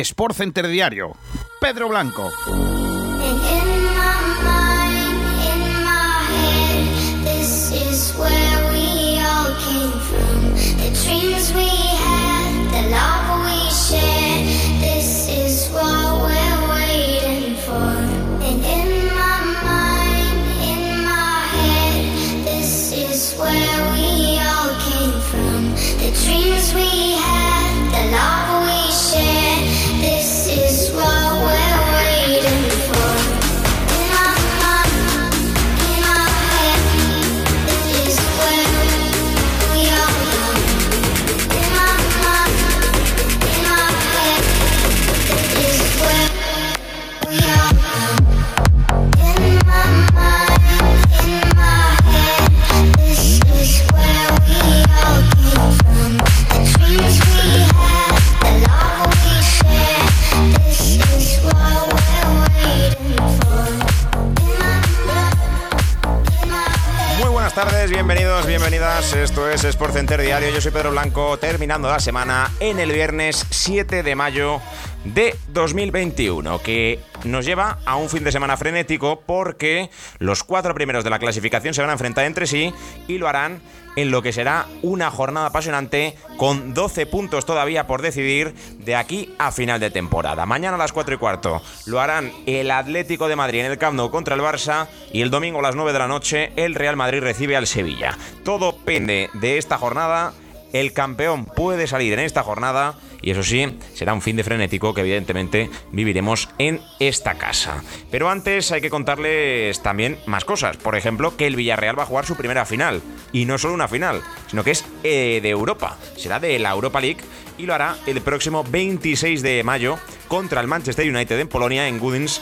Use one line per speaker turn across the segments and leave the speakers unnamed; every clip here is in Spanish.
Sport Center Diario. Pedro Blanco. Bienvenidos, bienvenidas. Esto es Sport Center Diario. Yo soy Pedro Blanco, terminando la semana en el viernes 7 de mayo de 2021, que nos lleva a un fin de semana frenético porque los cuatro primeros de la clasificación se van a enfrentar entre sí y lo harán en lo que será una jornada apasionante con 12 puntos todavía por decidir de aquí a final de temporada. Mañana a las 4 y cuarto lo harán el Atlético de Madrid en el Camp Nou contra el Barça y el domingo a las 9 de la noche el Real Madrid recibe al Sevilla. Todo pende de esta jornada. El campeón puede salir en esta jornada y eso sí, será un fin de frenético que evidentemente viviremos en esta casa. Pero antes hay que contarles también más cosas. Por ejemplo, que el Villarreal va a jugar su primera final. Y no solo una final, sino que es eh, de Europa. Será de la Europa League y lo hará el próximo 26 de mayo contra el Manchester United en Polonia, en Gudins,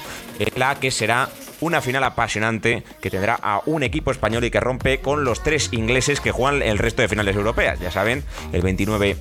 la que será una final apasionante que tendrá a un equipo español y que rompe con los tres ingleses que juegan el resto de finales europeas. Ya saben, el 29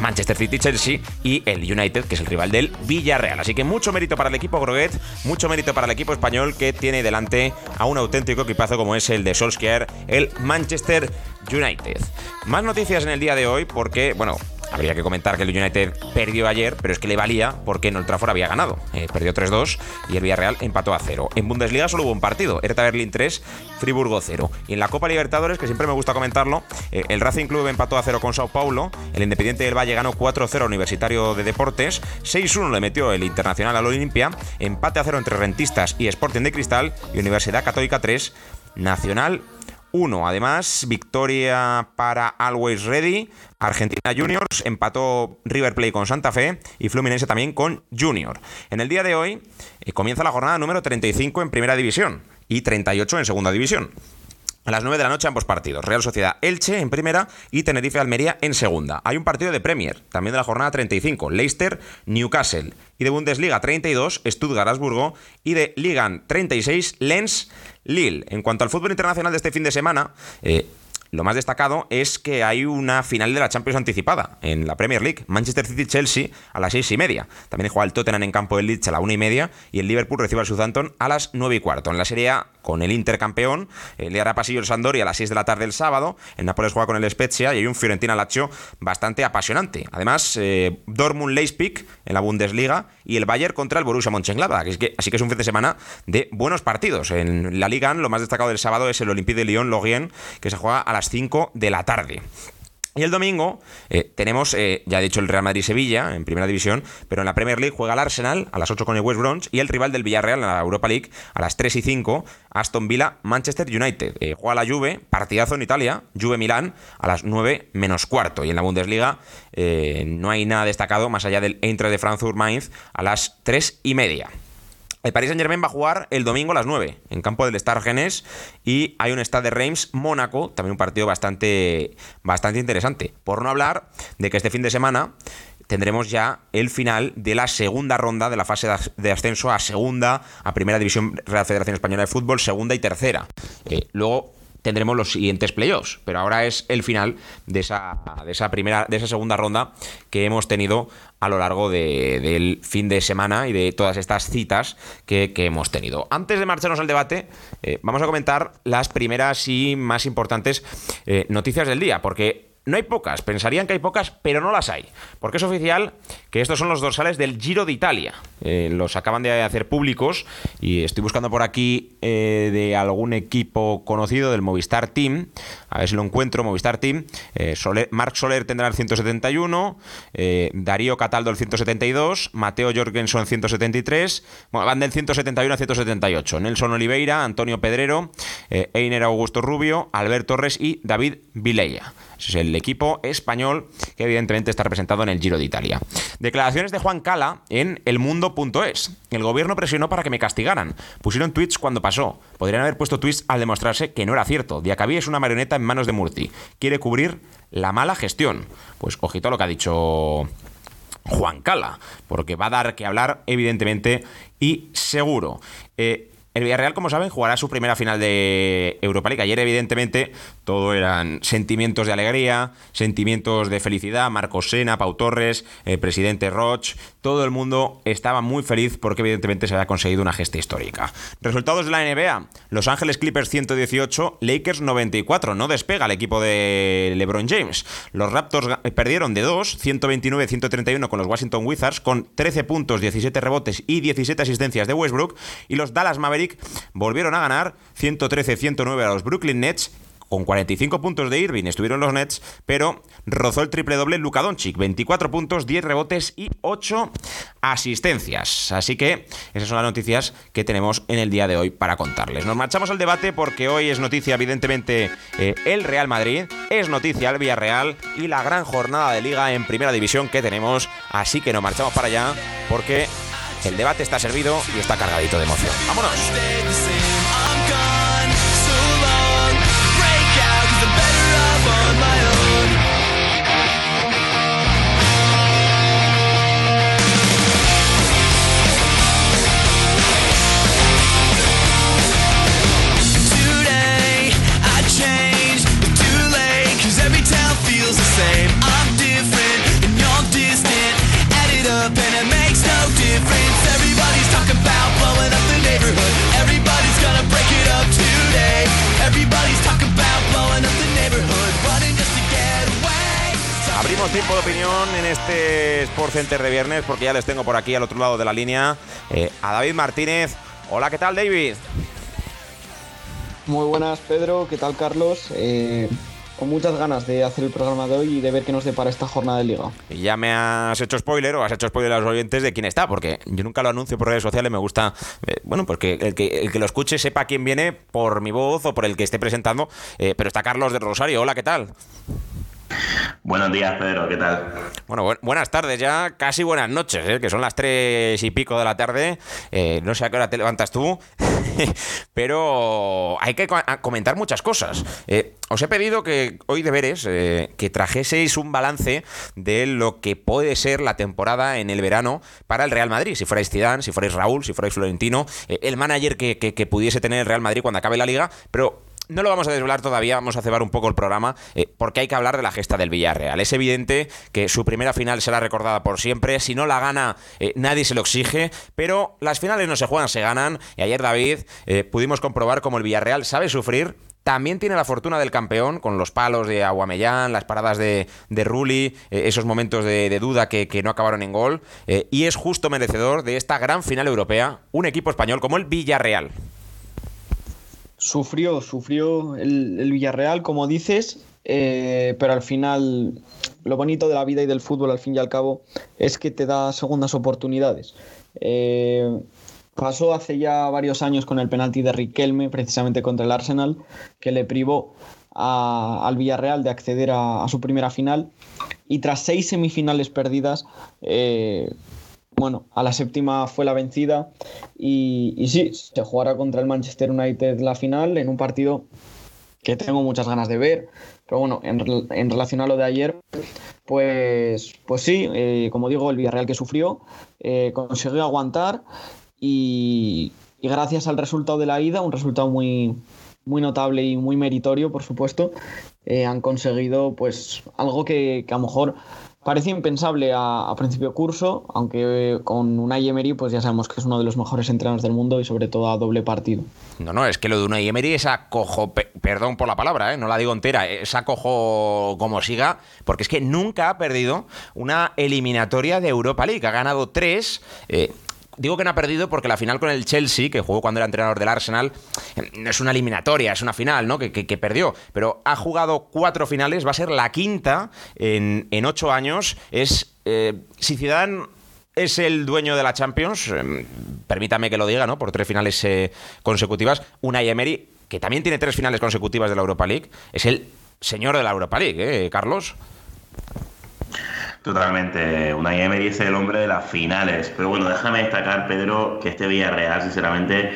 Manchester City, Chelsea y el United, que es el rival del Villarreal. Así que mucho mérito para el equipo Groguet, mucho mérito para el equipo español que tiene delante a un auténtico equipazo como es el de Solskjaer, el Manchester United. Más noticias en el día de hoy porque, bueno, Habría que comentar que el United perdió ayer, pero es que le valía porque en Old Trafford había ganado. Eh, perdió 3-2 y el Villarreal empató a 0. En Bundesliga solo hubo un partido, Hertha Berlín 3, Friburgo 0. Y en la Copa Libertadores, que siempre me gusta comentarlo, eh, el Racing Club empató a 0 con Sao Paulo, el Independiente del Valle ganó 4-0 Universitario de Deportes, 6-1 le metió el Internacional al Olimpia, empate a 0 entre Rentistas y Sporting de Cristal y Universidad Católica 3, Nacional 1. Además, victoria para Always Ready. Argentina Juniors empató River Plate con Santa Fe y Fluminense también con Junior. En el día de hoy eh, comienza la jornada número 35 en Primera División y 38 en Segunda División. A las 9 de la noche ambos partidos. Real Sociedad Elche en primera y Tenerife Almería en segunda. Hay un partido de Premier, también de la jornada 35. Leicester Newcastle. Y de Bundesliga 32, Stuttgart Asburgo. Y de Ligan 36, Lens Lille. En cuanto al fútbol internacional de este fin de semana, eh, lo más destacado es que hay una final de la Champions anticipada en la Premier League. Manchester City-Chelsea a las seis y media. También juega el Tottenham en campo del Leeds a la una y media. Y el Liverpool recibe al Southampton a las nueve y cuarto. En la Serie A, con el Inter campeón, le hará pasillo el Sampdoria a las 6 de la tarde el sábado. El Nápoles juega con el Spezia y hay un Fiorentina-Lazio bastante apasionante. Además, eh, Dortmund Leipzig en la Bundesliga y el Bayern contra el Borussia Mönchengladbach. así que es un fin de semana de buenos partidos. En la Liga, lo más destacado del sábado es el Olympique de Lyon-Lorient, que se juega a las 5 de la tarde. Y el domingo eh, tenemos, eh, ya he dicho, el Real Madrid-Sevilla en primera división, pero en la Premier League juega el Arsenal a las 8 con el West Brom y el rival del Villarreal en la Europa League a las 3 y 5, Aston Villa-Manchester United. Eh, juega la Juve, partidazo en Italia, Juve-Milán a las 9 menos cuarto. Y en la Bundesliga no hay nada destacado más allá del Eintracht de Frankfurt-Mainz a las 3 y media. El Paris Saint Germain va a jugar el domingo a las 9 en campo del Star Genes y hay un Stade de Reims Mónaco, también un partido bastante, bastante interesante. Por no hablar de que este fin de semana tendremos ya el final de la segunda ronda de la fase de ascenso a segunda, a primera división Real Federación Española de Fútbol, segunda y tercera. Eh, luego tendremos los siguientes playoffs. Pero ahora es el final de esa, de esa primera, de esa segunda ronda que hemos tenido a lo largo del fin de semana y de todas estas citas que, hemos tenido. Antes de marcharnos al debate, eh, vamos a comentar las primeras y más importantes eh, noticias del día, porque no hay pocas, pensarían que hay pocas, pero no las hay. Porque es oficial que estos son los dorsales del Giro de Italia. Eh, los acaban de hacer públicos y estoy buscando por aquí eh, de algún equipo conocido del Movistar Team. A ver si lo encuentro, Movistar Team. Eh, Marc Soler tendrá el 171, Darío Cataldo el 172, Mateo Jorgensen 173. Bueno, van del 171 al 178. Nelson Oliveira, Antonio Pedrero, Einer Augusto Rubio, Albert Torres y David Vilella es el equipo español que evidentemente está representado en el Giro de Italia. Declaraciones de Juan Cala en elmundo.es. El gobierno presionó para que me castigaran. Pusieron tweets cuando pasó. Podrían haber puesto tweets al demostrarse que no era cierto. Diacabí es una marioneta en manos de Murti. Quiere cubrir la mala gestión. Pues ojito a lo que ha dicho Juan Cala, porque va a dar que hablar, evidentemente, y seguro. Eh, el Villarreal, como saben, jugará su primera final de Europa League. Ayer, evidentemente, todo eran sentimientos de alegría, sentimientos de felicidad. Marcos Sena, Pau Torres, el presidente Roch, todo el mundo estaba muy feliz porque, evidentemente, se había conseguido una gesta histórica. Resultados de la NBA: Los Ángeles Clippers 118, Lakers 94. No despega el equipo de LeBron James. Los Raptors perdieron de 2, 129-131 con los Washington Wizards, con 13 puntos, 17 rebotes y 17 asistencias de Westbrook. Y los Dallas Mavericks volvieron a ganar 113-109 a los Brooklyn Nets con 45 puntos de Irving estuvieron los Nets, pero rozó el triple doble Luka Doncic, 24 puntos, 10 rebotes y 8 asistencias. Así que esas son las noticias que tenemos en el día de hoy para contarles. Nos marchamos al debate porque hoy es noticia evidentemente eh, el Real Madrid, es noticia el Villarreal y la gran jornada de liga en Primera División que tenemos, así que nos marchamos para allá porque el debate está servido y está cargadito de emoción. ¡Vámonos! De viernes porque ya les tengo por aquí al otro lado de la línea eh, a David Martínez. Hola, ¿qué tal David?
Muy buenas Pedro, ¿qué tal Carlos? Eh, con muchas ganas de hacer el programa de hoy y de ver qué nos depara esta jornada de liga.
Y ya me has hecho spoiler o has hecho spoiler a los oyentes de quién está, porque yo nunca lo anuncio por redes sociales, me gusta, eh, bueno, pues que el, que el que lo escuche sepa quién viene por mi voz o por el que esté presentando, eh, pero está Carlos de Rosario, hola, ¿qué tal?
Buenos días, Pedro, ¿qué tal?
Bueno, buenas tardes ya, casi buenas noches, ¿eh? que son las tres y pico de la tarde. Eh, no sé a qué hora te levantas tú, pero hay que comentar muchas cosas. Eh, os he pedido que hoy deberes que trajeseis un balance de lo que puede ser la temporada en el verano para el Real Madrid. Si fuerais Zidane, si fuerais Raúl, si fuerais Florentino, el manager que, que pudiese tener el Real Madrid cuando acabe la liga, pero no lo vamos a desvelar todavía, vamos a cebar un poco el programa, eh, porque hay que hablar de la gesta del Villarreal. Es evidente que su primera final será recordada por siempre. Si no la gana, eh, nadie se lo exige, pero las finales no se juegan, se ganan. Y ayer, David, eh, pudimos comprobar cómo el Villarreal sabe sufrir también tiene la fortuna del campeón, con los palos de Aguamellán, las paradas de, de Rulli, esos momentos de, duda que, no acabaron en gol, y es justo merecedor de esta gran final europea, un equipo español como el Villarreal.
Sufrió, sufrió el, Villarreal, como dices, eh, pero al final lo bonito de la vida y del fútbol, al fin y al cabo, es que te da segundas oportunidades. Eh, pasó hace ya varios años con el penalti de Riquelme, precisamente contra el Arsenal, que le privó al Villarreal de acceder a, su primera final. Y tras seis semifinales perdidas, eh, bueno, a la séptima fue la vencida y, sí, se jugará contra el Manchester United la final en un partido que tengo muchas ganas de ver. Pero bueno, en, relación a lo de ayer, pues, pues sí, eh, como digo, el Villarreal que sufrió, eh, consiguió aguantar y, gracias al resultado de la ida, un resultado muy, muy notable y muy meritorio, por supuesto, eh, han conseguido pues algo que, que, a lo mejor parece impensable a, principio de curso, aunque con Unai Emery pues ya sabemos que es uno de los mejores entrenadores del mundo y sobre todo a doble partido.
No, no, es que lo de Unai Emery es acojo, perdón por la palabra, ¿eh? no la digo entera, es acojo como siga, porque es que nunca ha perdido una eliminatoria de Europa League, ha ganado tres. Eh, digo que no ha perdido porque la final con el Chelsea, que jugó cuando era entrenador del Arsenal, no es una eliminatoria, es una final, ¿no? Que, perdió. Pero ha jugado cuatro finales, va a ser la quinta en, ocho años. Es. Eh, si Zidane es el dueño de la Champions, eh, permítame que lo diga, ¿no? Por tres finales eh, consecutivas. Una Emery, que también tiene tres finales consecutivas de la Europa League, es el señor de la Europa League, ¿eh, Carlos?
Totalmente. Una Emery es el hombre de las finales. Pero bueno, déjame destacar, Pedro, que este Villarreal, sinceramente,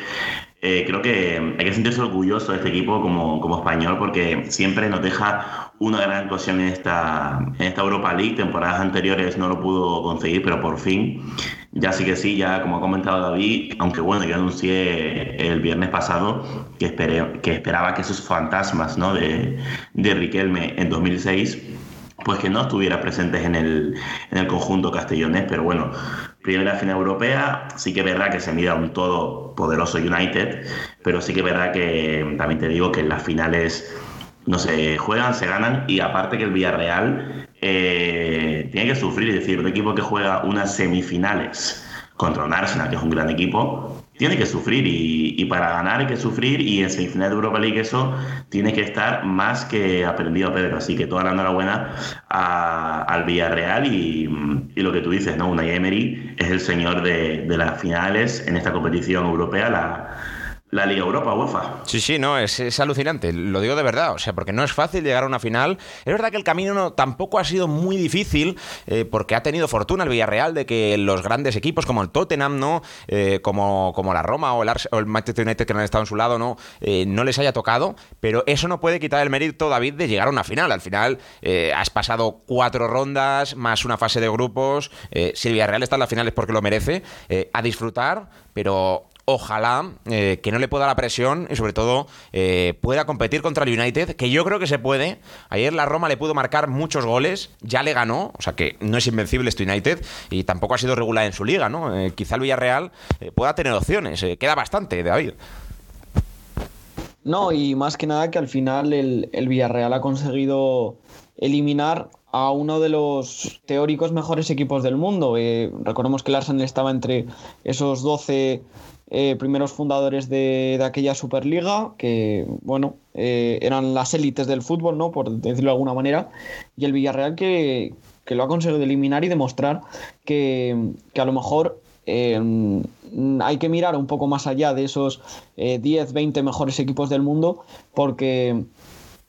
eh, creo que hay que sentirse orgulloso de este equipo como, como, español porque siempre nos deja una gran actuación en esta, en esta Europa League. Temporadas anteriores no lo pudo conseguir, pero por fin, ya sí que sí, ya como ha comentado David, aunque bueno, yo anuncié el viernes pasado que, esperé, que esperaba que esos fantasmas ¿no? de, de Riquelme en 2006 pues que no estuviera presentes en el, en el conjunto castellonés, pero bueno, primera final europea, sí que es verdad que se mira un todo poderoso United, pero sí que es verdad que también te digo que las finales no se juegan, se ganan y aparte que el Villarreal eh, tiene que sufrir, es decir, un equipo que juega unas semifinales contra un Arsenal, que es un gran equipo, tiene que sufrir y, para ganar hay que sufrir y en semifinal de Europa League eso tiene que estar más que aprendido Pedro. Así que toda la enhorabuena al Villarreal y, lo que tú dices, ¿no? Unai Emery es el señor de, de las finales en esta competición europea, la, la Liga Europa, UEFA.
Sí, sí, no, es, alucinante, lo digo de verdad, o sea, porque no es fácil llegar a una final. Es verdad que el camino no, tampoco ha sido muy difícil, eh, porque ha tenido fortuna el Villarreal de que los grandes equipos como el Tottenham, ¿no? Eh, como, como la Roma o el, Manchester United que no han estado en su lado, ¿no? Eh, no les haya tocado, pero eso no puede quitar el mérito, David, de llegar a una final. Al final has pasado cuatro rondas, más una fase de grupos. si el Villarreal está en la final es porque lo merece. a disfrutar, pero ojalá eh, que no le pueda la presión y sobre todo eh, pueda competir contra el United, que yo creo que se puede. Ayer la Roma le pudo marcar muchos goles, ya le ganó, o sea que no es invencible este United y tampoco ha sido regular en su liga, ¿no? Eh, quizá el Villarreal pueda tener opciones, queda bastante, David.
No, y más que nada que al final el, Villarreal ha conseguido eliminar a uno de los teóricos mejores equipos del mundo. recordemos que el Arsenal estaba entre esos 12 eh, primeros fundadores de, aquella Superliga, que, bueno, eh, eran las élites del fútbol, ¿no? Por decirlo de alguna manera, y el Villarreal que, lo ha conseguido eliminar y demostrar que, a lo mejor eh, hay que mirar un poco más allá de esos 10, 20 mejores equipos del mundo, porque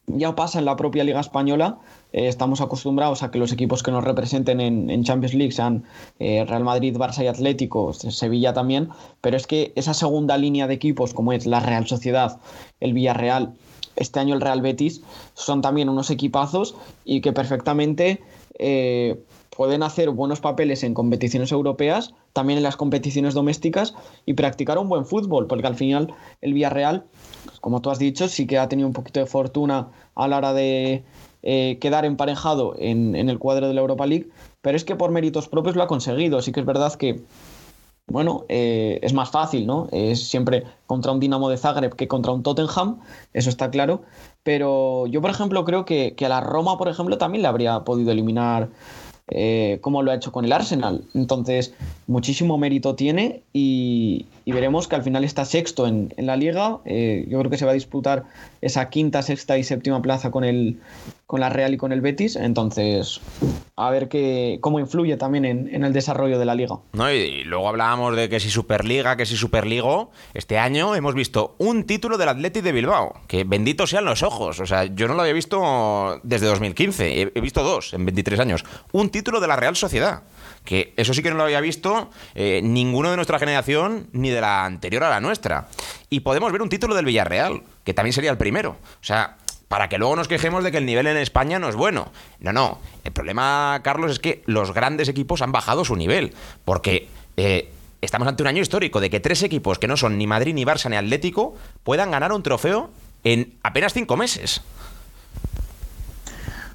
ya pasa en la propia Liga Española eh, estamos acostumbrados a que los equipos que nos representen en, Champions League sean eh, Real Madrid, Barça y Atlético, Sevilla también, pero es que esa segunda línea de equipos como es la Real Sociedad, el Villarreal, este año el Real Betis, son también unos equipazos y que perfectamente eh, pueden hacer buenos papeles en competiciones europeas, también en las competiciones domésticas y practicar un buen fútbol, porque al final el Villarreal, como tú has dicho, sí que ha tenido un poquito de fortuna a la hora de eh, quedar emparejado en, el cuadro de la Europa League, pero es que por méritos propios lo ha conseguido. Sí que es verdad que, bueno, eh, es más fácil, ¿no? Es siempre contra un Dinamo de Zagreb que contra un Tottenham, eso está claro. Pero yo, por ejemplo, creo que, que a la Roma, por ejemplo, también le habría podido eliminar eh, como lo ha hecho con el Arsenal. Entonces, muchísimo mérito tiene y, veremos que al final está sexto en, la liga. Eh, yo creo que se va a disputar esa quinta, sexta y séptima plaza con, el, con la Real y con el Betis. Entonces, a ver qué, cómo influye también en, el desarrollo de la liga.
No, y, luego hablábamos de que si Superliga, que si Superligo. Este año hemos visto un título del Athletic de Bilbao, que bendito sean los ojos. O sea, yo no lo había visto desde 2015. He, he visto dos en 23 años. Un título de la Real Sociedad. Que eso sí que no lo había visto eh, ninguno de nuestra generación ni de la anterior a la nuestra. Y podemos ver un título del Villarreal, que también sería el primero. O sea, para que luego nos quejemos de que el nivel en España no es bueno. No, no. El problema, Carlos, es que los grandes equipos han bajado su nivel. Porque eh, estamos ante un año histórico de que tres equipos que no son ni Madrid, ni Barça, ni Atlético puedan ganar un trofeo en apenas cinco meses.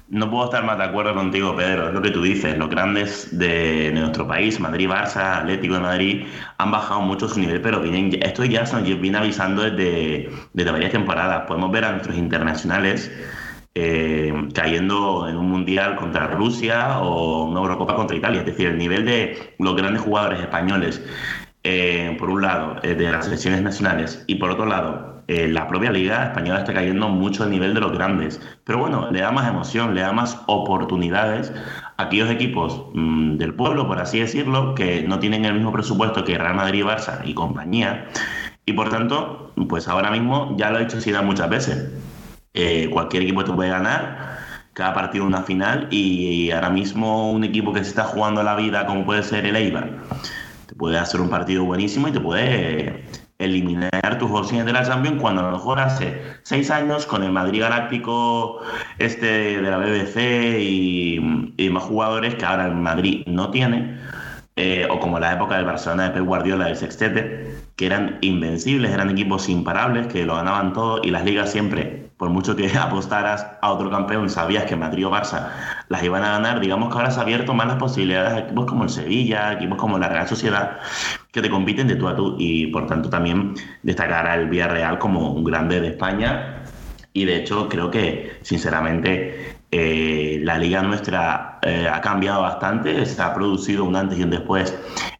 No puedo estar más de acuerdo contigo, Pedro. Es lo que tú dices. Los grandes de nuestro país, Madrid, Barça, Atlético de Madrid, han bajado mucho su nivel, pero vienen, esto ya se nos viene avisando desde, desde varias temporadas. Podemos ver a nuestros internacionales eh, cayendo en un mundial contra Rusia o una Eurocopa contra Italia. Es decir, el nivel de los grandes jugadores españoles, eh, por un lado, eh, de las selecciones nacionales y por otro lado, la propia liga española está cayendo mucho al nivel de los grandes. Pero bueno, le da más emoción, le da más oportunidades a aquellos equipos mm, del pueblo, por así decirlo, que no tienen el mismo presupuesto que Real Madrid, Barça y compañía. Y por tanto, pues ahora mismo ya lo ha dicho Zidane muchas veces eh, cualquier equipo te puede ganar, cada partido una final y, ahora mismo un equipo que se está jugando la vida como puede ser el Eibar, te puede hacer un partido buenísimo y te puede eliminar tus opciones de la Champions cuando a lo mejor hace seis años con el Madrid Galáctico este de la BBC y, y más jugadores que ahora el Madrid no tiene eh, o como la época del Barcelona de Pep Guardiola del Sextete, que eran invencibles, eran equipos imparables, que lo ganaban todo y las ligas siempre, por mucho que apostaras a otro campeón, sabías que Madrid o Barça las iban a ganar. Digamos que ahora se ha abierto más las posibilidades a equipos como el Sevilla, equipos como la Real Sociedad, que te compiten de tú a tú y por tanto también destacar al Villarreal como un grande de España. Y de hecho creo que, sinceramente, eh, la liga nuestra eh, ha cambiado bastante, se ha producido un antes y un después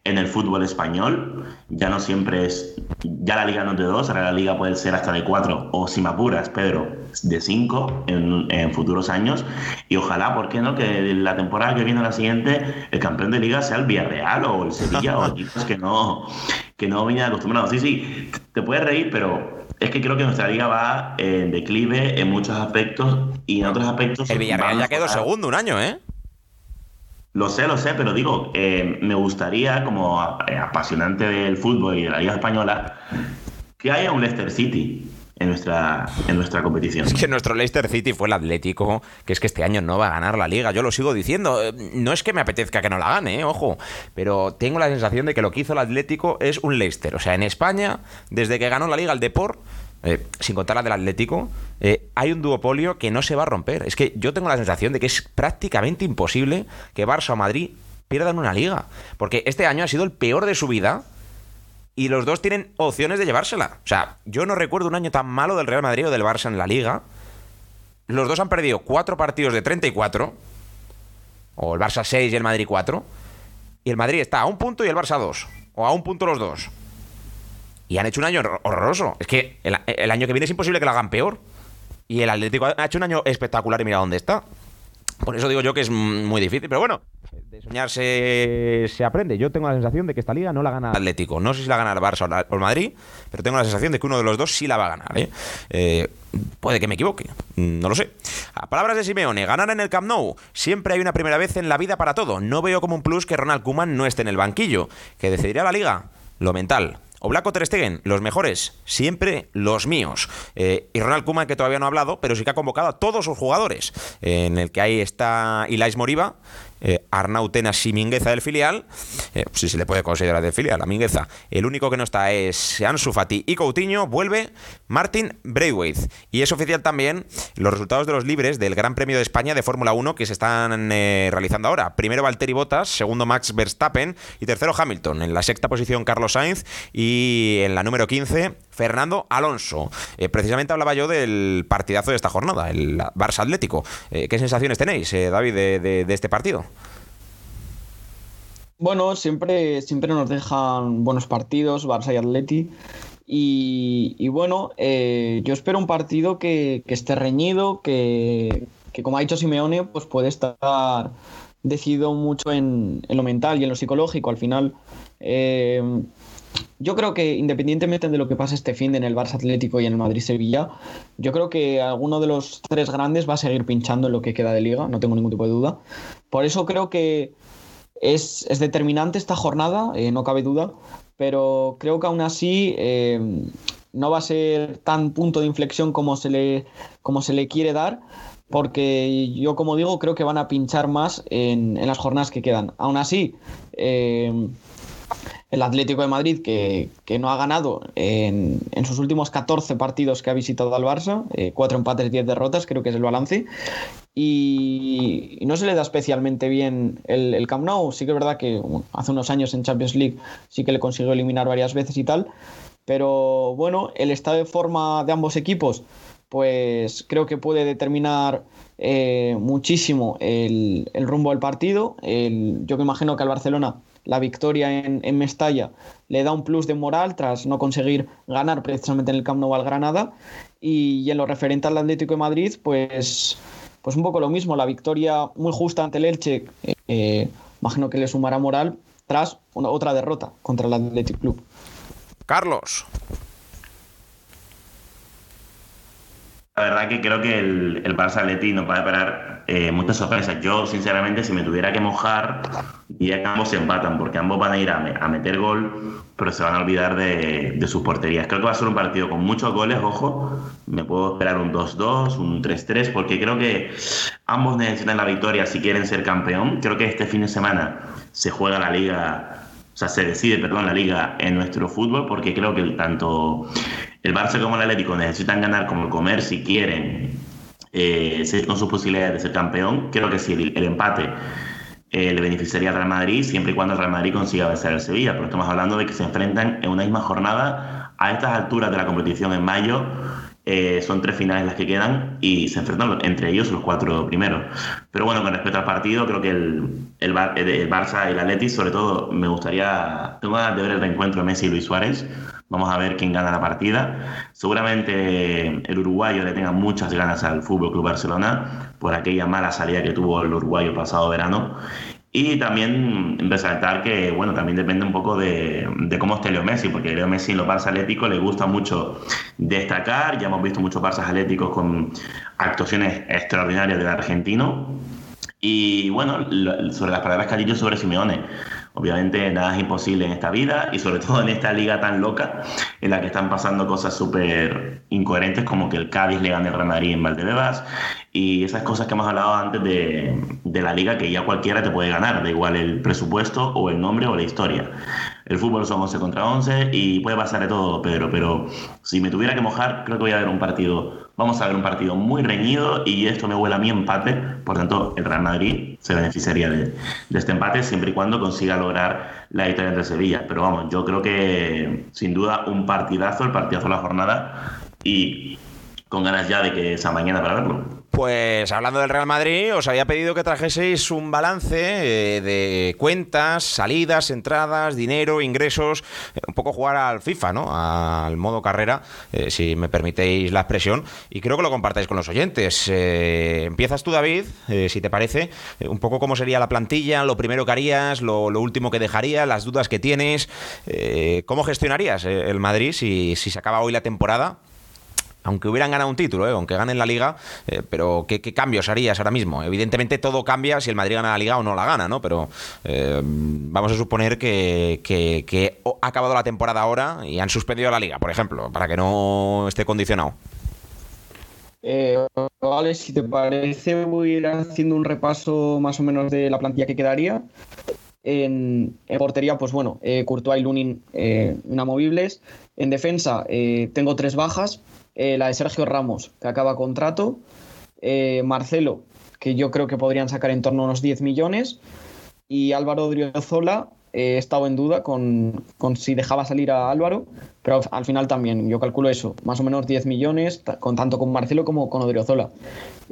en el fútbol español. Ya no siempre es, ya la liga no es de dos, ahora la liga puede ser hasta de cuatro, o si me apuras, Pedro, de cinco en, futuros años. Y ojalá, ¿por qué no? Que la temporada que viene, la siguiente, el campeón de liga sea el Villarreal o el Sevilla o equipos que no, que no vienen acostumbrados. Sí, sí, te puedes reír, pero es que creo que nuestra liga va en declive en muchos aspectos y en otros aspectos.
El Villarreal ya quedó segundo un año, ¿eh?
Lo sé, lo sé, pero digo, eh, me gustaría, como apasionante del fútbol y de la Liga Española, que haya un Leicester City en nuestra, en nuestra competición.
Es que nuestro Leicester City fue el Atlético, que es que este año no va a ganar la liga. Yo lo sigo diciendo. Eh, no es que me apetezca que no la gane, eh, ojo. Pero tengo la sensación de que lo que hizo el Atlético es un Leicester. O sea, en España, desde que ganó la liga el Deport, eh, sin contar la del Atlético, hay un duopolio que no se va a romper. Es que yo tengo la sensación de que es prácticamente imposible que Barça o Madrid pierdan una liga. Porque este año ha sido el peor de su vida y los dos tienen opciones de llevársela. O sea, yo no recuerdo un año tan malo del Real Madrid o del Barça en la liga. Los dos han perdido cuatro partidos de 34. O el Barça 6 y el Madrid 4. Y el Madrid está a un punto y el Barça 2. O a un punto los dos. Y han hecho un año horroroso. Es que el, el año que viene es imposible que lo hagan peor. Y el Atlético ha hecho un año espectacular y mira dónde está. Por eso digo yo que es muy difícil. Pero bueno, de soñar se, aprende. Yo tengo la sensación de que esta liga no la gana el Atlético. No sé si la gana el Barça o el Madrid, pero tengo la sensación de que uno de los dos sí la va a ganar. ¿eh? Eh, puede que me equivoque, no lo sé. A palabras de Simeone, ganar en el Camp Nou. Siempre hay una primera vez en la vida para todo. No veo como un plus que Ronald Koeman no esté en el banquillo. ¿Que decidirá la liga? Lo mental. O Blanco Ter Stegen, los mejores, siempre los míos. Eh, y Ronald Koeman, que todavía no ha hablado, pero sí que ha convocado a todos sus jugadores, en el que ahí está Ilais Moriba, eh, Arnautenas y Mingueza del filial, eh, si se le puede considerar del filial, a Mingueza. El único que no está es Ansu Fati y Coutinho, vuelve Martin Braithwaite. Y es oficial también los resultados de los libres del Gran Premio de España de Fórmula 1 que se están eh, realizando ahora. Primero Valtteri Bottas, segundo Max Verstappen y tercero Hamilton. En la sexta posición Carlos Sainz y en la número 15 Fernando Alonso. Eh, precisamente hablaba yo del partidazo de esta jornada, el Barça Atlético. Eh, ¿Qué sensaciones tenéis, eh, David, de, este partido?
Bueno, siempre, siempre nos dejan buenos partidos, Barça y Atleti. Y, bueno, yo espero un partido que, esté reñido, que, como ha dicho Simeone, pues puede estar decidido mucho en, lo mental y en lo psicológico. Al final, yo creo que independientemente de lo que pase este fin en el Barça Atlético y en el Madrid Sevilla, yo creo que alguno de los tres grandes va a seguir pinchando en lo que queda de liga, no tengo ningún tipo de duda. Por eso creo que es, determinante esta jornada, eh, no cabe duda, pero creo que aún así eh, no va a ser tan punto de inflexión como se le, como se le quiere dar, porque yo, como digo, creo que van a pinchar más en, las jornadas que quedan. Aún así, eh, el Atlético de Madrid, que, no ha ganado en, sus últimos 14 partidos que ha visitado al Barça, 4 empates, 10 derrotas, creo que es el balance, y, no se le da especialmente bien el, el, Camp Nou. Sí que es verdad que hace unos años en Champions League sí que le consiguió eliminar varias veces y tal, pero bueno, el estado de forma de ambos equipos, pues creo que puede determinar eh, muchísimo el, rumbo del partido. yo me imagino que al Barcelona la victoria en, Mestalla le da un plus de moral tras no conseguir ganar precisamente en el Camp Nou al Granada. Y, en lo referente al Atlético de Madrid, pues, pues un poco lo mismo. La victoria muy justa ante el Elche, eh, imagino que le sumará moral tras otra derrota contra el Athletic Club.
Carlos.
La verdad que creo que el, el Barça Atleti nos va a esperar eh, muchas sorpresas. Yo, sinceramente, si me tuviera que mojar, diría que ambos se empatan, porque ambos van a ir a, meter gol, pero se van a olvidar de, sus porterías. Creo que va a ser un partido con muchos goles, ojo. Me puedo esperar un 2-2, un 3-3, porque creo que ambos necesitan la victoria si quieren ser campeón. Creo que este fin de semana se juega la liga o sea, se decide, perdón, la liga en nuestro fútbol porque creo que tanto el Barça como el Atlético necesitan ganar como el comer si quieren eh, con sus posibilidades de ser campeón. Creo que si el, empate eh, le beneficiaría al Real Madrid siempre y cuando el Real Madrid consiga vencer al Sevilla, pero estamos hablando de que se enfrentan en una misma jornada a estas alturas de la competición en mayo eh, son tres finales las que quedan y se enfrentan entre ellos los cuatro primeros. Pero bueno, con respecto al partido, creo que el, el, Barça y el Atleti, sobre todo, me gustaría, tengo ganas de ver el reencuentro de Messi y Luis Suárez. Vamos a ver quién gana la partida. Seguramente el uruguayo le tenga muchas ganas al Fútbol Club Barcelona por aquella mala salida que tuvo el uruguayo pasado verano y también resaltar que, bueno, también depende un poco de, cómo esté Leo Messi, porque Leo Messi en los Barça Atléticos le gusta mucho destacar. Ya hemos visto muchos Barça Atléticos con actuaciones extraordinarias del argentino. Y bueno, sobre las palabras que ha dicho sobre Simeone. Obviamente nada es imposible en esta vida y sobre todo en esta liga tan loca en la que están pasando cosas súper incoherentes como que el Cádiz le gane el Real Madrid en Valdebebas y esas cosas que hemos hablado antes de, de la liga que ya cualquiera te puede ganar, da igual el presupuesto o el nombre o la historia. El fútbol son 11 contra 11 y puede pasar de todo, Pedro, pero si me tuviera que mojar, creo que voy a ver un partido, vamos a ver un partido muy reñido y esto me huele a mi empate, por tanto el Real Madrid se beneficiaría de, este empate siempre y cuando consiga lograr la victoria entre Sevilla. Pero vamos, yo creo que sin duda un partidazo, el partidazo de la jornada y con ganas ya de que sea mañana para verlo.
Pues hablando del Real Madrid, os había pedido que trajeseis un balance eh, de cuentas, salidas, entradas, dinero, ingresos, eh, un poco jugar al FIFA, ¿no? Al modo carrera, eh, si me permitéis la expresión, y creo que lo compartáis con los oyentes. empiezas tú, David, si te parece, un poco cómo sería la plantilla, lo primero que harías, lo, último que dejarías, las dudas que tienes, cómo gestionarías el Madrid si, si se acaba hoy la temporada aunque hubieran ganado un título, ¿eh? aunque ganen la liga, eh, pero ¿qué, cambios harías ahora mismo? Evidentemente todo cambia si el Madrid gana la liga o no la gana, ¿no? Pero eh, vamos a suponer que, ha acabado la temporada ahora y han suspendido la liga, por ejemplo, para que no esté condicionado.
vale, si te parece, voy a ir haciendo un repaso más o menos de la plantilla que quedaría. En, portería, pues bueno, Courtois y Lunin inamovibles. En defensa tengo tres bajas, eh, la de Sergio Ramos, que acaba contrato, eh, Marcelo, que yo creo que podrían sacar en torno a unos 10 millones, y Álvaro Driozola, eh, he estado en duda con, si dejaba salir a Álvaro, pero al final también, yo calculo eso, más o menos 10 millones, con, tanto con Marcelo como con Odriozola.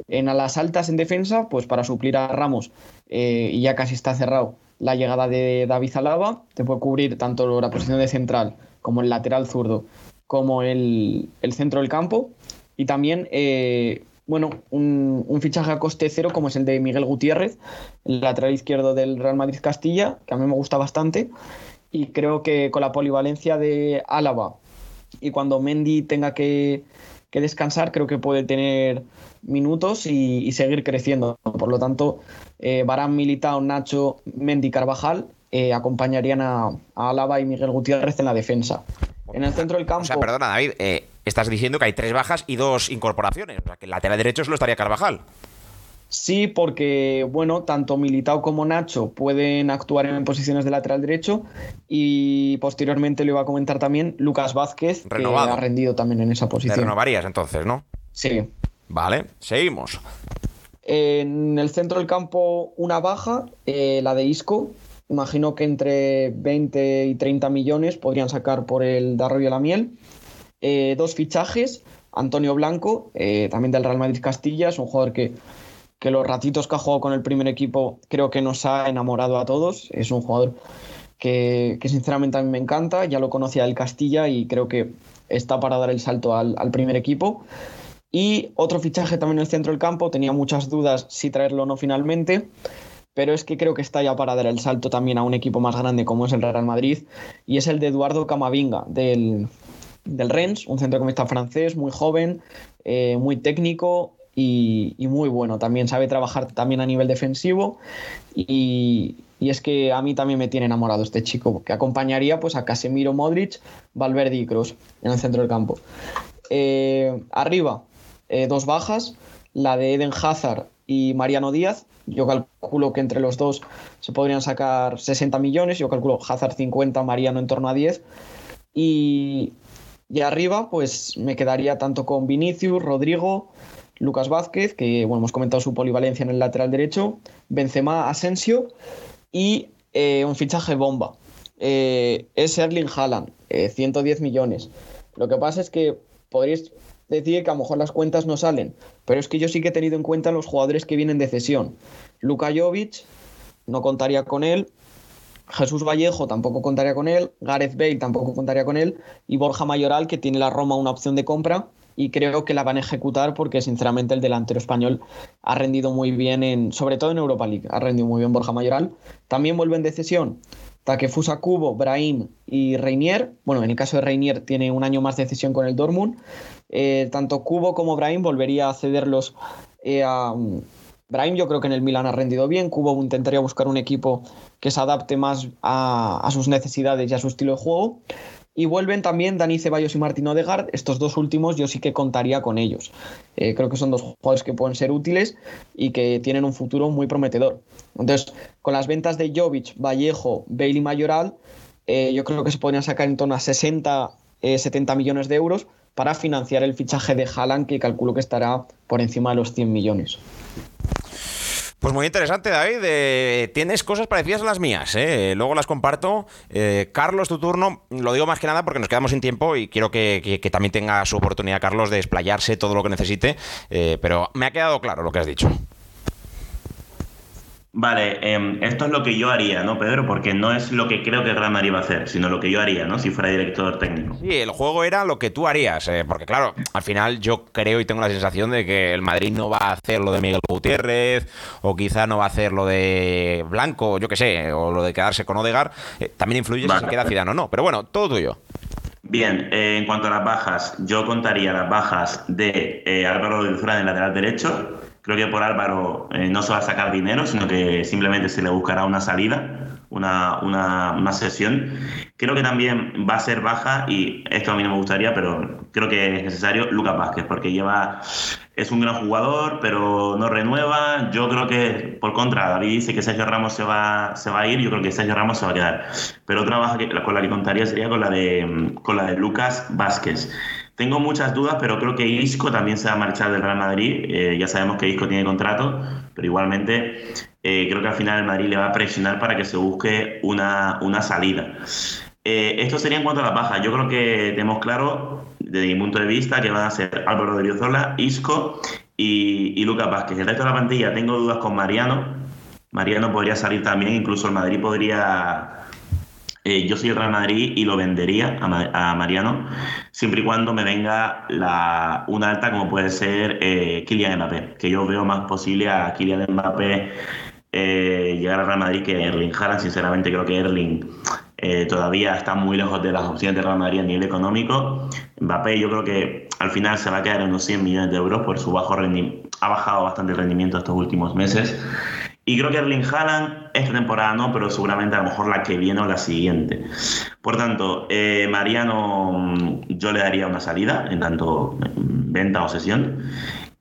En las altas en defensa, pues para suplir a Ramos, y ya casi está cerrado la llegada de David Alaba, te puede cubrir tanto la posición de central como el lateral zurdo como el, centro del campo. Y también, eh, bueno, un, fichaje a coste cero como es el de Miguel Gutiérrez, el lateral izquierdo del Real Madrid Castilla, que a mí me gusta bastante. Y creo que con la polivalencia de Álava y cuando Mendy tenga que, descansar, creo que puede tener minutos y, seguir creciendo. Por lo tanto, eh, Barán Militao, Nacho, Mendy, Carvajal eh, acompañarían a, a Álava y Miguel Gutiérrez en la defensa. En el centro del campo. O
sea, perdona, David, eh, estás diciendo que hay tres bajas y dos incorporaciones. O sea, que el lateral derecho solo estaría Carvajal.
Sí, porque bueno, tanto Militao como Nacho pueden actuar en posiciones de lateral derecho y posteriormente le iba a comentar también Lucas Vázquez, que ha rendido también en esa posición. Te
renovarías entonces, ¿no?
Sí.
Vale, seguimos.
En el centro del campo, una baja, eh, la de Isco. Imagino que entre 20 y 30 millones podrían sacar por el Darro y la Miel. Eh, dos fichajes. Antonio Blanco, eh, también del Real Madrid Castilla, es un jugador que que los ratitos que ha jugado con el primer equipo creo que nos ha enamorado a todos. Es un jugador que, sinceramente a mí me encanta, ya lo conocía del Castilla y creo que está para dar el salto al, primer equipo. Y otro fichaje también en el centro del campo, tenía muchas dudas si traerlo o no finalmente, pero es que creo que está ya para dar el salto también a un equipo más grande como es el Real Madrid, y es el de Eduardo Camavinga, del, del Rennes, un centrocampista francés, muy joven, eh, muy técnico, y, muy bueno. También sabe trabajar también a nivel defensivo y, es que a mí también me tiene enamorado este chico, que acompañaría pues a Casemiro, Modric, Valverde y Kroos en el centro del campo. Eh, arriba, eh, dos bajas, la de Eden Hazard y Mariano Díaz. Yo calculo que entre los dos se podrían sacar 60 millones, yo calculo Hazard 50, Mariano en torno a 10. Y, y arriba, pues me quedaría tanto con Vinicius, Rodrigo, Lucas Vázquez, que bueno, hemos comentado su polivalencia en el lateral derecho, Benzema, Asensio y eh, un fichaje bomba. Eh, es Erling Haaland, 110 eh, millones. Lo que pasa es que podríais decir que a lo mejor las cuentas no salen, pero es que yo sí que he tenido en cuenta los jugadores que vienen de cesión. Luka Jovic, no contaría con él. Jesús Vallejo tampoco contaría con él, Gareth Bale tampoco contaría con él y Borja Mayoral que tiene la Roma una opción de compra y creo que la van a ejecutar porque sinceramente el delantero español ha rendido muy bien en sobre todo en Europa League, ha rendido muy bien Borja Mayoral. También vuelven de cesión Takefusa Kubo, Brahim y Reinier. Bueno, en el caso de Reinier tiene un año más de cesión con el Dortmund. Eh, tanto Kubo como Brahim volvería a cederlos eh, a Brahim yo creo que en el Milan ha rendido bien. Kubo intentaría buscar un equipo que se adapte más a sus necesidades y a su estilo de juego. Y vuelven también Dani Ceballos y Martín Odegaard. Estos dos últimos yo sí que contaría con ellos. Eh, creo que son dos jugadores que pueden ser útiles y que tienen un futuro muy prometedor. Entonces, con las ventas de Jovic, Vallejo, Bailey Mayoral, eh, yo creo que se podrían sacar en torno a 60, 70 eh, millones de euros para financiar el fichaje de Haaland, que calculo que estará por encima de los 100 millones.
Pues muy interesante, David. tienes cosas parecidas a las mías, ¿eh? luego las comparto. Eh, Carlos, tu turno. Lo digo más que nada porque nos quedamos sin tiempo y quiero que, también tenga su oportunidad, Carlos, de explayarse todo lo que necesite. Eh, pero me ha quedado claro lo que has dicho.
Vale, em, esto es lo que yo haría, ¿no, Pedro? Porque no es lo que creo que Real Madrid va a hacer, sino lo que yo haría, ¿no? Si fuera director técnico.
Sí, el juego era lo que tú harías, eh, porque claro, al final yo creo y tengo la sensación de que el Madrid no va a hacer lo de Miguel Gutiérrez, o quizá no va a hacer lo de Blanco, yo qué sé, o lo de quedarse con Odegar. Eh, también influye si se queda Zidane o no, pero bueno, todo tuyo.
Bien, eh, en cuanto a las bajas, yo contaría las bajas de Álvaro de Zura en el lateral derecho, Creo que por Álvaro eh, no se va a sacar dinero, sino que simplemente se le buscará una salida, una, una, una, sesión. Creo que también va a ser baja, y esto a mí no me gustaría, pero creo que es necesario, Lucas Vázquez, porque lleva es un gran jugador, pero no renueva. Yo creo que, por contra, David dice que Sergio Ramos se va, se va a ir, yo creo que Sergio Ramos se va a quedar. Pero otra baja que, con la que contaría sería con la de, con la de Lucas Vázquez. Tengo muchas dudas, pero creo que Isco también se va a marchar del Real Madrid. Eh, ya sabemos que Isco tiene contrato, pero igualmente eh, creo que al final el Madrid le va a presionar para que se busque una, una salida. Eh, esto sería en cuanto a las bajas. Yo creo que tenemos claro, desde mi punto de vista, que van a ser Álvaro de Riozola, Isco y, y Lucas Vázquez. El resto de la plantilla tengo dudas con Mariano. Mariano podría salir también, incluso el Madrid podría eh, yo soy el Real Madrid y lo vendería a, Mariano, siempre y cuando me venga la, una alta como puede ser eh, Kylian Mbappé, que yo veo más posible a Kylian Mbappé eh, llegar al Real Madrid que Erling Haaland. Sinceramente creo que Erling eh, todavía está muy lejos de las opciones de Real Madrid a nivel económico. Mbappé yo creo que al final se va a quedar en unos 100 millones de euros por su bajo rendimiento. Ha bajado bastante el rendimiento estos últimos meses. Y creo que Erling Haaland esta temporada no, pero seguramente a lo mejor la que viene o la siguiente. Por tanto, eh, Mariano yo le daría una salida en tanto venta o sesión.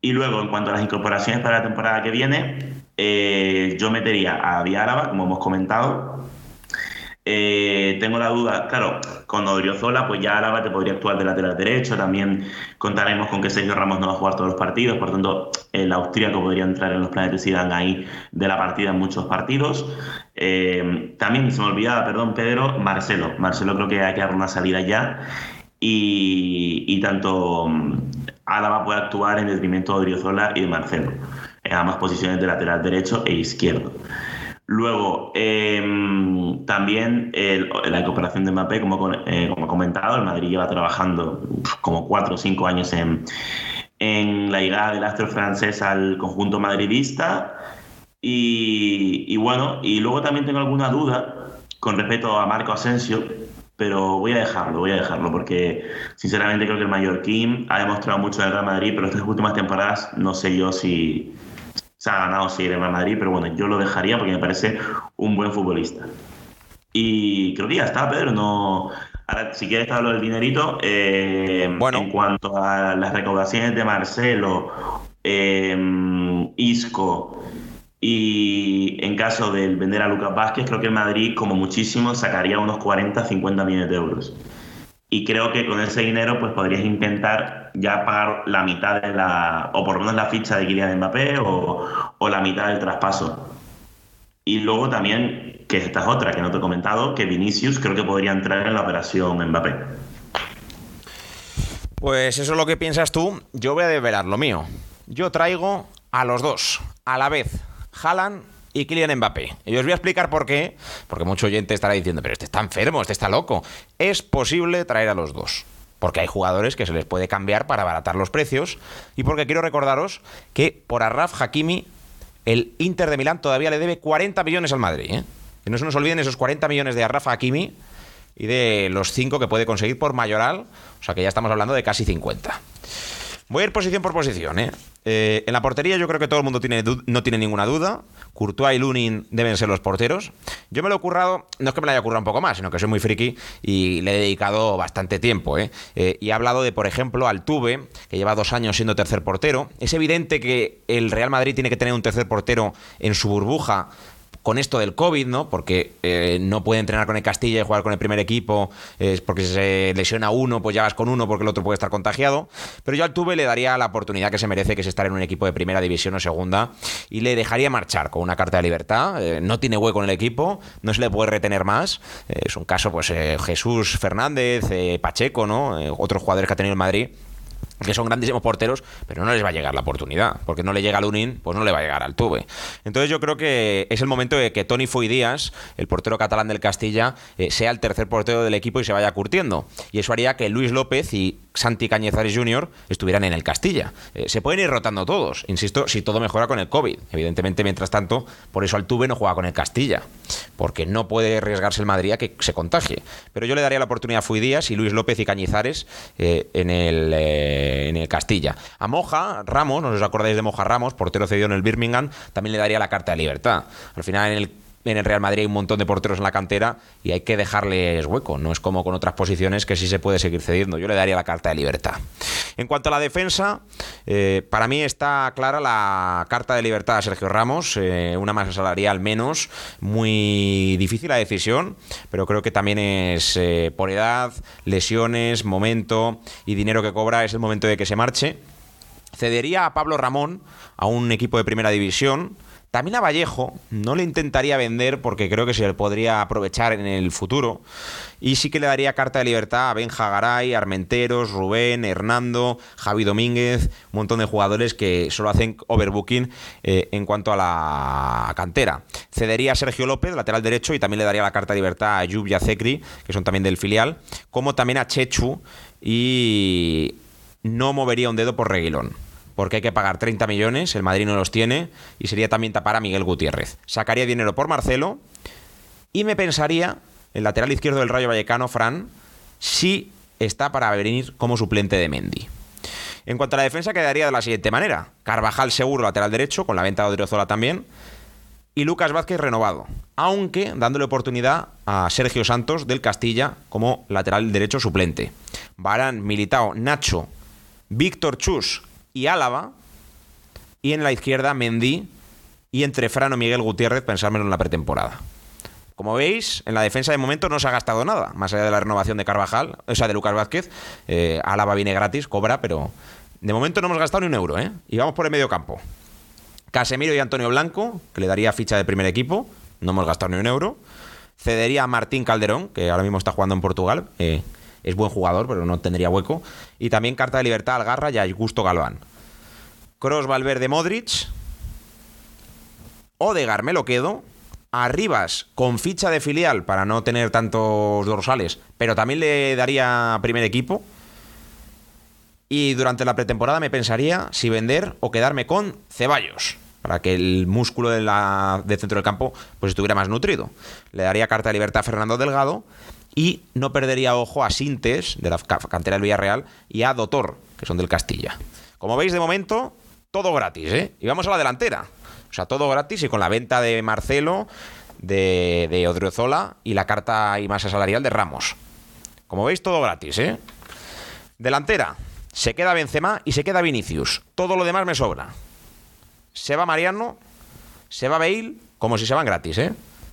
Y luego, en cuanto a las incorporaciones para la temporada que viene, eh, yo metería a Diáraba, como hemos comentado. Eh, tengo la duda, claro, con Odriozola, pues ya Álava te podría actuar de lateral derecho. También contaremos con que Sergio Ramos no va a jugar todos los partidos, por tanto, el austríaco podría entrar en los planes de Zidane ahí de la partida en muchos partidos. Eh, también se me olvidaba, perdón, Pedro, Marcelo. Marcelo creo que hay que dar una salida ya. Y, tanto Álava puede actuar en detrimento de Odriozola y de Marcelo, en ambas posiciones de lateral derecho e izquierdo. Luego, em, también la incorporación de Mbappé, como, eh, como he comentado, el Madrid lleva trabajando como cuatro o cinco años en, en la llegada del astro francés al conjunto madridista. Y, y, bueno, y luego también tengo alguna duda con respecto a Marco Asensio, pero voy a dejarlo, voy a dejarlo, porque sinceramente creo que el mallorquín ha demostrado mucho en el Real Madrid, pero estas últimas temporadas no sé yo si se ha ganado seguir en el Real Madrid, pero bueno, yo lo dejaría porque me parece un buen futbolista. Y creo que ya está, Pedro, no... Ahora, si quieres hablar del dinerito, eh, bueno. en cuanto a las recaudaciones de Marcelo, eh, Isco y en caso de vender a Lucas Vázquez, creo que el Madrid, como muchísimo, sacaría unos 40, 50 millones de euros. Y creo que con ese dinero, pues podrías intentar ya pagar la mitad de la, o por lo menos la ficha de Kylian Mbappé o, la mitad del traspaso. Y luego también, que esta es otra que no te he comentado, que Vinicius creo que podría entrar en la operación Mbappé.
Pues eso es lo que piensas tú. Yo voy a develar lo mío. Yo traigo a los dos, a la vez. Haaland y Kylian Mbappé. Y os voy a explicar por qué, porque mucho oyente estará diciendo, pero este está enfermo, este está loco. Es posible traer a los dos. Porque hay jugadores que se les puede cambiar para abaratar los precios. Y porque quiero recordaros que por Arraf Hakimi, el Inter de Milán todavía le debe 40 millones al Madrid. ¿eh? Que no se nos olviden esos 40 millones de Arraf Hakimi y de los 5 que puede conseguir por Mayoral. O sea que ya estamos hablando de casi 50. Voy a ir posición por posición, ¿eh? Eh, en la portería yo creo que todo el mundo tiene no tiene ninguna duda. Courtois y Lunin deben ser los porteros. Yo me lo he currado, no es que me lo haya currado un poco más, sino que soy muy friki y le he dedicado bastante tiempo. ¿eh? Eh, y he hablado de, por ejemplo, Altuve, que lleva dos años siendo tercer portero. Es evidente que el Real Madrid tiene que tener un tercer portero en su burbuja con esto del COVID, ¿no? Porque eh, no puede entrenar con el Castilla y jugar con el primer equipo, es porque si se lesiona uno, pues ya vas con uno porque el otro puede estar contagiado. Pero yo al Tuve le daría la oportunidad que se merece, que es estar en un equipo de primera división o segunda, y le dejaría marchar con una carta de libertad. Eh, no tiene hueco en el equipo, no se le puede retener más. Eh, es un caso, pues, Jesús Fernández, Pacheco, ¿no? otros jugadores que ha tenido el Madrid que son grandísimos porteros, pero no les va a llegar la oportunidad, porque no le llega al Unin, pues no le va a llegar al Tuve. Entonces yo creo que es el momento de que Tony Foy Díaz, el portero catalán del Castilla, eh, sea el tercer portero del equipo y se vaya curtiendo. Y eso haría que Luis López y Santi Cañizares Jr. estuvieran en el Castilla. Eh, se pueden ir rotando todos, insisto, si todo mejora con el COVID. Evidentemente, mientras tanto, por eso Altuve no juega con el Castilla, porque no puede arriesgarse el Madrid a que se contagie. Pero yo le daría la oportunidad a Fui Díaz y Luis López y Cañizares eh, en, el, eh, en el Castilla. A Moja Ramos, no os acordáis de Moja Ramos, portero cedido en el Birmingham, también le daría la carta de libertad. Al final en el en el Real Madrid hay un montón de porteros en la cantera y hay que dejarles hueco. No es como con otras posiciones que sí se puede seguir cediendo. Yo le daría la carta de libertad. En cuanto a la defensa, eh, para mí está clara la carta de libertad a Sergio Ramos, eh, una masa salarial menos, muy difícil la decisión, pero creo que también es eh, por edad, lesiones, momento y dinero que cobra, es el momento de que se marche. Cedería a Pablo Ramón a un equipo de primera división también a Vallejo no le intentaría vender porque creo que se le podría aprovechar en el futuro. Y sí que le daría carta de libertad a Benja Garay, Armenteros, Rubén, Hernando, Javi Domínguez, un montón de jugadores que solo hacen overbooking eh, en cuanto a la cantera. Cedería a Sergio López, lateral derecho, y también le daría la carta de libertad a Yub y que son también del filial, como también a Chechu y no movería un dedo por Reguilón porque hay que pagar 30 millones, el Madrid no los tiene, y sería también tapar a Miguel Gutiérrez. Sacaría dinero por Marcelo y me pensaría, el lateral izquierdo del Rayo Vallecano, Fran, si está para venir como suplente de Mendy. En cuanto a la defensa, quedaría de la siguiente manera. Carvajal seguro, lateral derecho, con la venta de Odriozola también. Y Lucas Vázquez renovado, aunque dándole oportunidad a Sergio Santos del Castilla como lateral derecho suplente. Barán, Militao, Nacho, Víctor Chus y Álava Y en la izquierda, Mendy. Y entre Fran o Miguel Gutiérrez, pensármelo en la pretemporada. Como veis, en la defensa de momento no se ha gastado nada, más allá de la renovación de Carvajal, o sea, de Lucas Vázquez. Eh, Álava viene gratis, cobra, pero de momento no hemos gastado ni un euro, ¿eh? Y vamos por el medio campo. Casemiro y Antonio Blanco, que le daría ficha de primer equipo, no hemos gastado ni un euro. Cedería a Martín Calderón, que ahora mismo está jugando en Portugal. Eh, es buen jugador, pero no tendría hueco. Y también carta de libertad al Garra y a Augusto Galván. Cross Valverde Modric. Odegar me lo quedo. Arribas con ficha de filial para no tener tantos dorsales, pero también le daría primer equipo. Y durante la pretemporada me pensaría si vender o quedarme con Ceballos, para que el músculo de la, del centro del campo pues estuviera más nutrido. Le daría carta de libertad a Fernando Delgado y no perdería ojo a Sintes, de la cantera del Villarreal, y a Dotor, que son del Castilla. Como veis, de momento, todo gratis, ¿eh? Y vamos a la delantera. O sea, todo gratis y con la venta de Marcelo, de, de Odriozola y la carta y masa salarial de Ramos. Como veis, todo gratis, ¿eh? Delantera. Se queda Benzema y se queda Vinicius. Todo lo demás me sobra. Se va Mariano, se va Bale, como si se van gratis, ¿eh?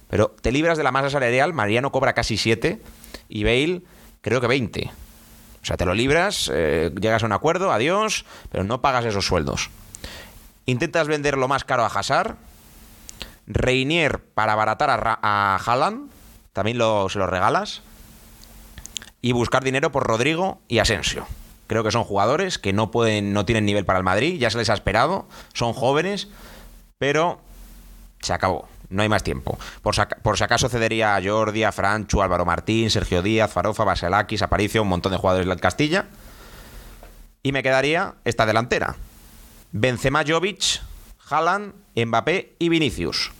Pero te libras de la masa salarial, Mariano cobra casi 7 y Bale creo que 20. O sea, te lo libras, eh, llegas a un acuerdo, adiós, pero no pagas esos sueldos. Intentas vender lo más caro a Hazard. Reinier para abaratar a, Haaland, también se lo regalas. Y buscar dinero por Rodrigo y Asensio. Creo que son jugadores que no pueden, no tienen nivel para el Madrid, ya se les ha esperado, son jóvenes, pero se acabó. No hay más tiempo. Por, por si acaso cedería a Jordi, a Franchu, Álvaro Martín, Sergio Díaz, Farofa, Baselakis, Aparicio, un montón de jugadores del Castilla. Y me quedaría esta delantera. Benzema, Jovic, Haaland, Mbappé y Vinicius.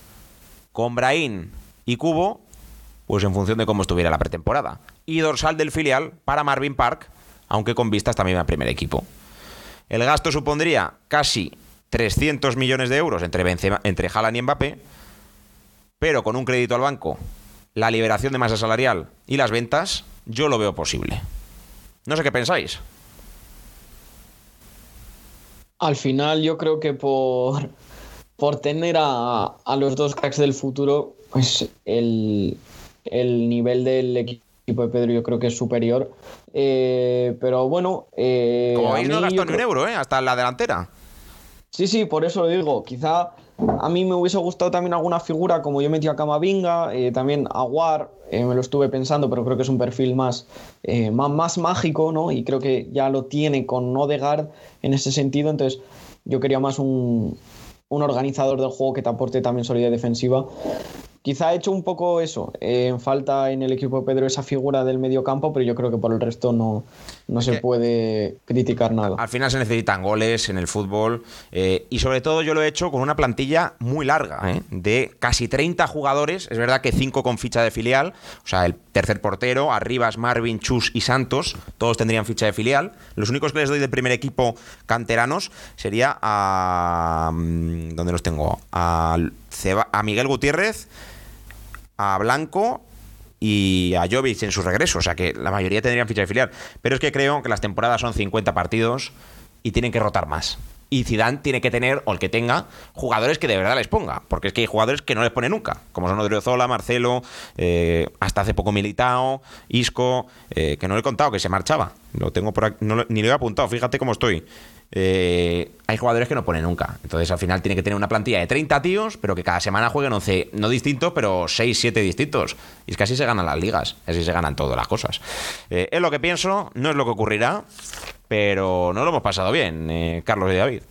Con Brahim y Cubo, pues en función de cómo estuviera la pretemporada. Y dorsal del filial para Marvin Park, aunque con vistas también al primer equipo. El gasto supondría casi 300 millones de euros entre, Benzema, entre Haaland y Mbappé, pero con un crédito al banco, la liberación de masa salarial y las ventas, yo lo veo posible. No sé qué pensáis.
Al final yo creo que por, por tener a, a los dos cracks del futuro, pues el, el nivel del equipo de Pedro yo creo que es superior. Eh, pero bueno. Eh,
Como veis, no gastó ni un euro, ¿eh? Hasta la delantera.
Sí, sí, por eso lo digo. Quizá a mí me hubiese gustado también alguna figura, como yo metí a Camavinga, eh, también Aguar, eh, me lo estuve pensando, pero creo que es un perfil más, eh, más, más, mágico, ¿no? Y creo que ya lo tiene con Odegaard en ese sentido, entonces yo quería más un, un organizador del juego que te aporte también solidez defensiva. Quizá ha hecho un poco eso, en falta en el equipo de Pedro esa figura del medio campo, pero yo creo que por el resto no, no se puede criticar nada.
Al final se necesitan goles en el fútbol eh, y sobre todo yo lo he hecho con una plantilla muy larga, ¿eh? de casi 30 jugadores, es verdad que 5 con ficha de filial, o sea, el tercer portero, Arribas, Marvin, Chus y Santos, todos tendrían ficha de filial. Los únicos que les doy del primer equipo canteranos sería a... mm, ¿Dónde los tengo? A, Ceba- a Miguel Gutiérrez, a Blanco y a Jovic en su regreso. O sea que la mayoría tendrían ficha de filial. Pero es que creo que las temporadas son 50 partidos y tienen que rotar más. Y Zidane tiene que tener, o el que tenga, jugadores que de verdad les ponga. Porque es que hay jugadores que no les pone nunca. Como son Odriozola, Marcelo, eh, hasta hace poco Militao, Isco, eh, que no le he contado, que se marchaba. Lo tengo por aquí, ni lo he apuntado, fíjate cómo estoy. Eh, hay jugadores que no pone nunca. Entonces al final tiene que tener una plantilla de 30 tíos, pero que cada semana jueguen 11, no distintos, pero 6, 7 distintos. Y es que así se ganan las ligas, así se ganan todas las cosas. Eh, es lo que pienso, no es lo que ocurrirá, pero no lo hemos pasado bien, eh, Carlos y David.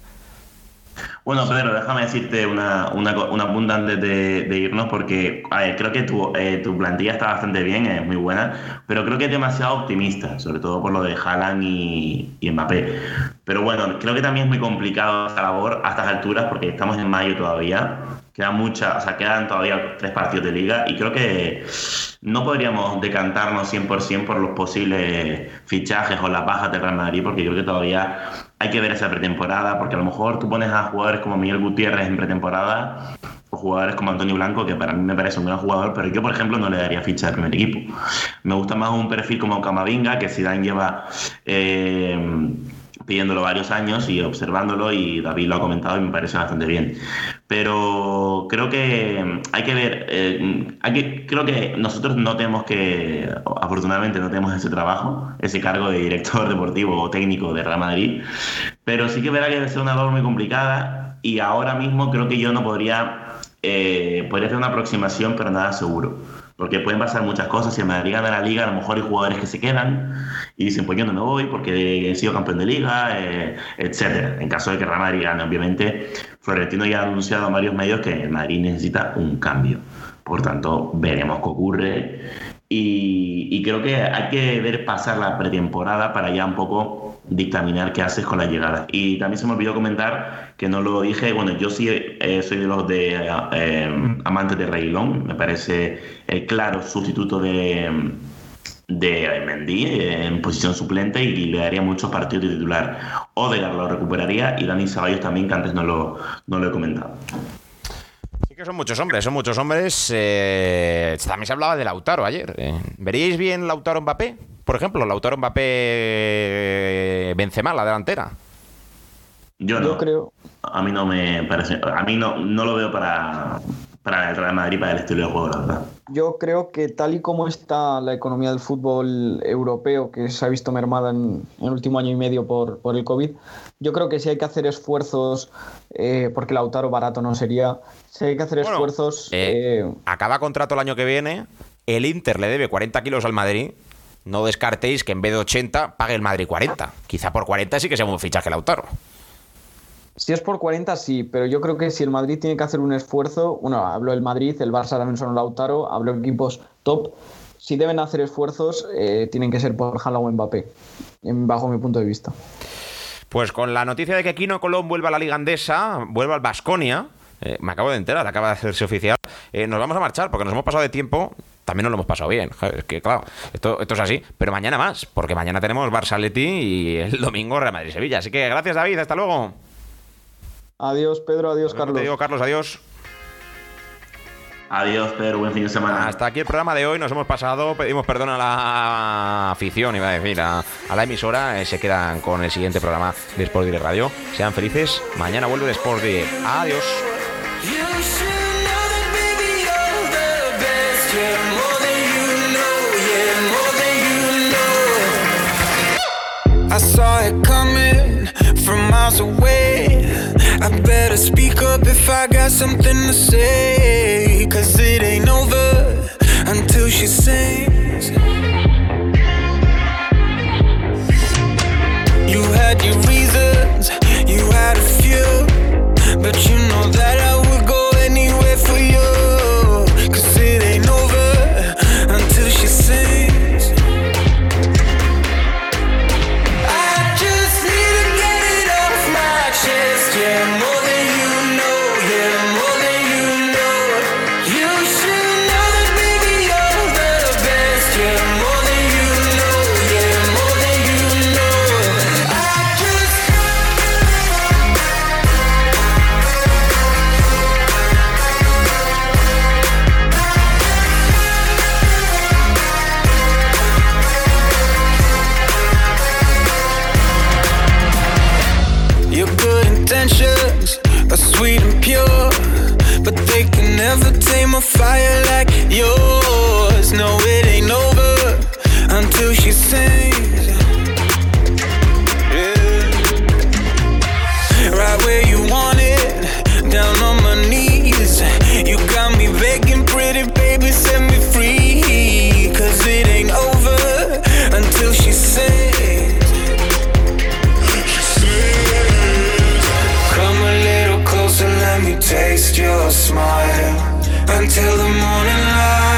Bueno, Pedro, déjame decirte una, una, una punta antes de, de irnos, porque a ver, creo que tu, eh, tu plantilla está bastante bien, es muy buena, pero creo que es demasiado optimista, sobre todo por lo de Haaland y, y Mbappé. Pero bueno, creo que también es muy complicado esta labor a estas alturas, porque estamos en mayo todavía, quedan muchas, o sea, quedan todavía tres partidos de liga, y creo que no podríamos decantarnos 100% por los posibles fichajes o las bajas de Real Madrid, porque creo que todavía hay que ver esa pretemporada, porque a lo mejor tú pones a jugadores como Miguel Gutiérrez en pretemporada o jugadores como Antonio Blanco, que para mí me parece un gran jugador, pero yo, por ejemplo, no le daría ficha al primer equipo. Me gusta más un perfil como Camavinga, que Zidane lleva... eh, pidiéndolo varios años y observándolo y David lo ha comentado y me parece bastante bien. Pero creo que hay que ver, eh, hay que, creo que nosotros no tenemos que, afortunadamente no tenemos ese trabajo, ese cargo de director deportivo o técnico de Real Madrid, pero sí que verá que debe ser una labor muy complicada y ahora mismo creo que yo no podría, eh, podría hacer una aproximación, pero nada seguro porque pueden pasar muchas cosas. Si el Madrid gana la liga, a lo mejor hay jugadores que se quedan y dicen, pues yo no me voy porque he sido campeón de liga, eh, etcétera. En caso de que Real Madrid gane, obviamente, Florentino ya ha anunciado a varios medios que el Madrid necesita un cambio. Por tanto, veremos qué ocurre. Y, y creo que hay que ver pasar la pretemporada para ya un poco dictaminar qué haces con la llegada. Y también se me olvidó comentar, que no lo dije, bueno, yo sí eh, soy de los de eh, amantes de Reilón, me parece el claro sustituto de, de Mendy en posición suplente y le daría muchos partidos de titular. Odegaard lo recuperaría y Dani Ceballos también, que antes no lo, no lo he comentado.
Sí que son muchos hombres, son muchos hombres. Eh, también se hablaba de Lautaro ayer. ¿Veríais bien Lautaro Mbappé? Por ejemplo, Lautaro Mbappé Benzema, la delantera?
Yo no. creo. A mí no me parece. A mí no, no lo veo para, para el Real Madrid, para el estilo de juego, la verdad.
Yo creo que tal y como está la economía del fútbol europeo, que se ha visto mermada en, el último año y medio por, por, el COVID, yo creo que si hay que hacer esfuerzos, eh, porque Lautaro barato no sería, si hay que hacer esfuerzos...
Eh, eh, acaba contrato el año que viene, el Inter le debe 40 kilos al Madrid no descartéis que en vez de 80 pague el Madrid 40. Quizá por 40 sí que sea un fichaje Lautaro.
Si es por 40, sí, pero yo creo que si el Madrid tiene que hacer un esfuerzo, bueno, hablo del Madrid, el Barça también son Lautaro, hablo equipos top. Si deben hacer esfuerzos, eh, tienen que ser por Haaland o Mbappé, bajo mi punto de vista.
Pues con la noticia de que Kino Colón vuelve a la Liga Andesa, vuelve al Basconia, eh, me acabo de enterar, acaba de hacerse oficial, eh, nos vamos a marchar porque nos hemos pasado de tiempo también nos lo hemos pasado bien. Es que, claro, esto, esto es así. Pero mañana más, porque mañana tenemos Barça Leti y el domingo Real Madrid-Sevilla. Así que gracias, David. Hasta luego.
Adiós, Pedro. Adiós, Carlos.
Te digo, Carlos, adiós.
Adiós, Pedro, buen fin de semana.
Hasta aquí el programa de hoy, nos hemos pasado, pedimos perdón a la afición, iba a decir, a, la emisora, eh, se quedan con el siguiente programa de Sport Direct Radio. Sean felices, mañana vuelve el Sport Direct. Adiós. I saw it coming from miles away. I better speak up if I got something to say. Cause it ain't over. taste your smile until the morning light.